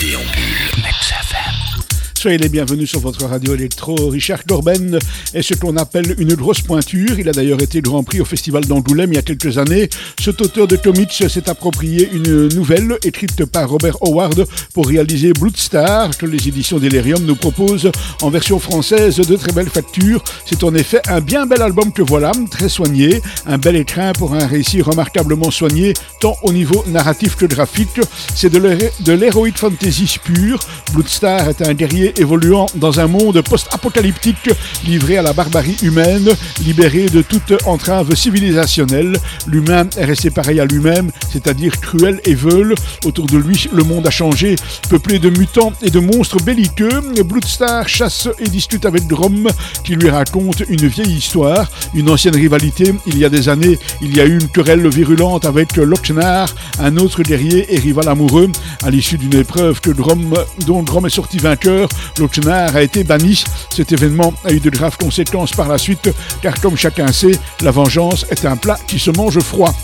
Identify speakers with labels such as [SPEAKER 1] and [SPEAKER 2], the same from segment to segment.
[SPEAKER 1] déambule. FM. Soyez les bienvenus sur votre radio électro. Richard Corben est ce qu'on appelle une grosse pointure. Il a d'ailleurs été Grand Prix au Festival d'Angoulême il y a quelques années. Cet auteur de comics s'est approprié une nouvelle écrite par Robert Howard pour réaliser Bloodstar que les éditions Delirium nous proposent en version française de très belle facture. C'est en effet un bien bel album que voilà, très soigné, un bel écrin pour un récit remarquablement soigné tant au niveau narratif que graphique. C'est de l'heroic fantasy pur. Bloodstar est un guerrier évoluant dans un monde post-apocalyptique livré à la barbarie humaine, libéré de toute entrave civilisationnelle. L'humain est resté pareil à lui-même, c'est-à-dire cruel et veule. Autour de lui, le monde a changé, peuplé de mutants et de monstres belliqueux. Bloodstar chasse et discute avec Grom, qui lui raconte une vieille histoire, une ancienne rivalité. Il y a des années, il y a eu une querelle virulente avec Lochnar, un autre guerrier et rival amoureux. À l'issue d'une épreuve que Grom, dont Grom est sorti vainqueur, Lochnar a été banni. Cet événement a eu de graves conséquences par la suite, car comme chacun sait, la vengeance est un plat qui se mange froid.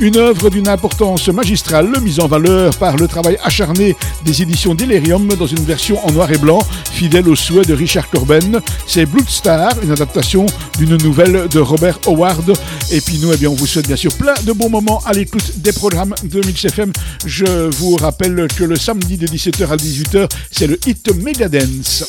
[SPEAKER 1] Une œuvre d'une importance magistrale, mise en valeur par le travail acharné des éditions Delirium dans une version en noir et blanc, fidèle au souhait de Richard Corben. C'est Bloodstar, une adaptation d'une nouvelle de Robert Howard. Et puis nous, eh on vous souhaite bien sûr plein de bons moments à l'écoute des programmes de Mix FM. Je vous rappelle que le samedi de 17h à 18h, c'est le Hit Megadance.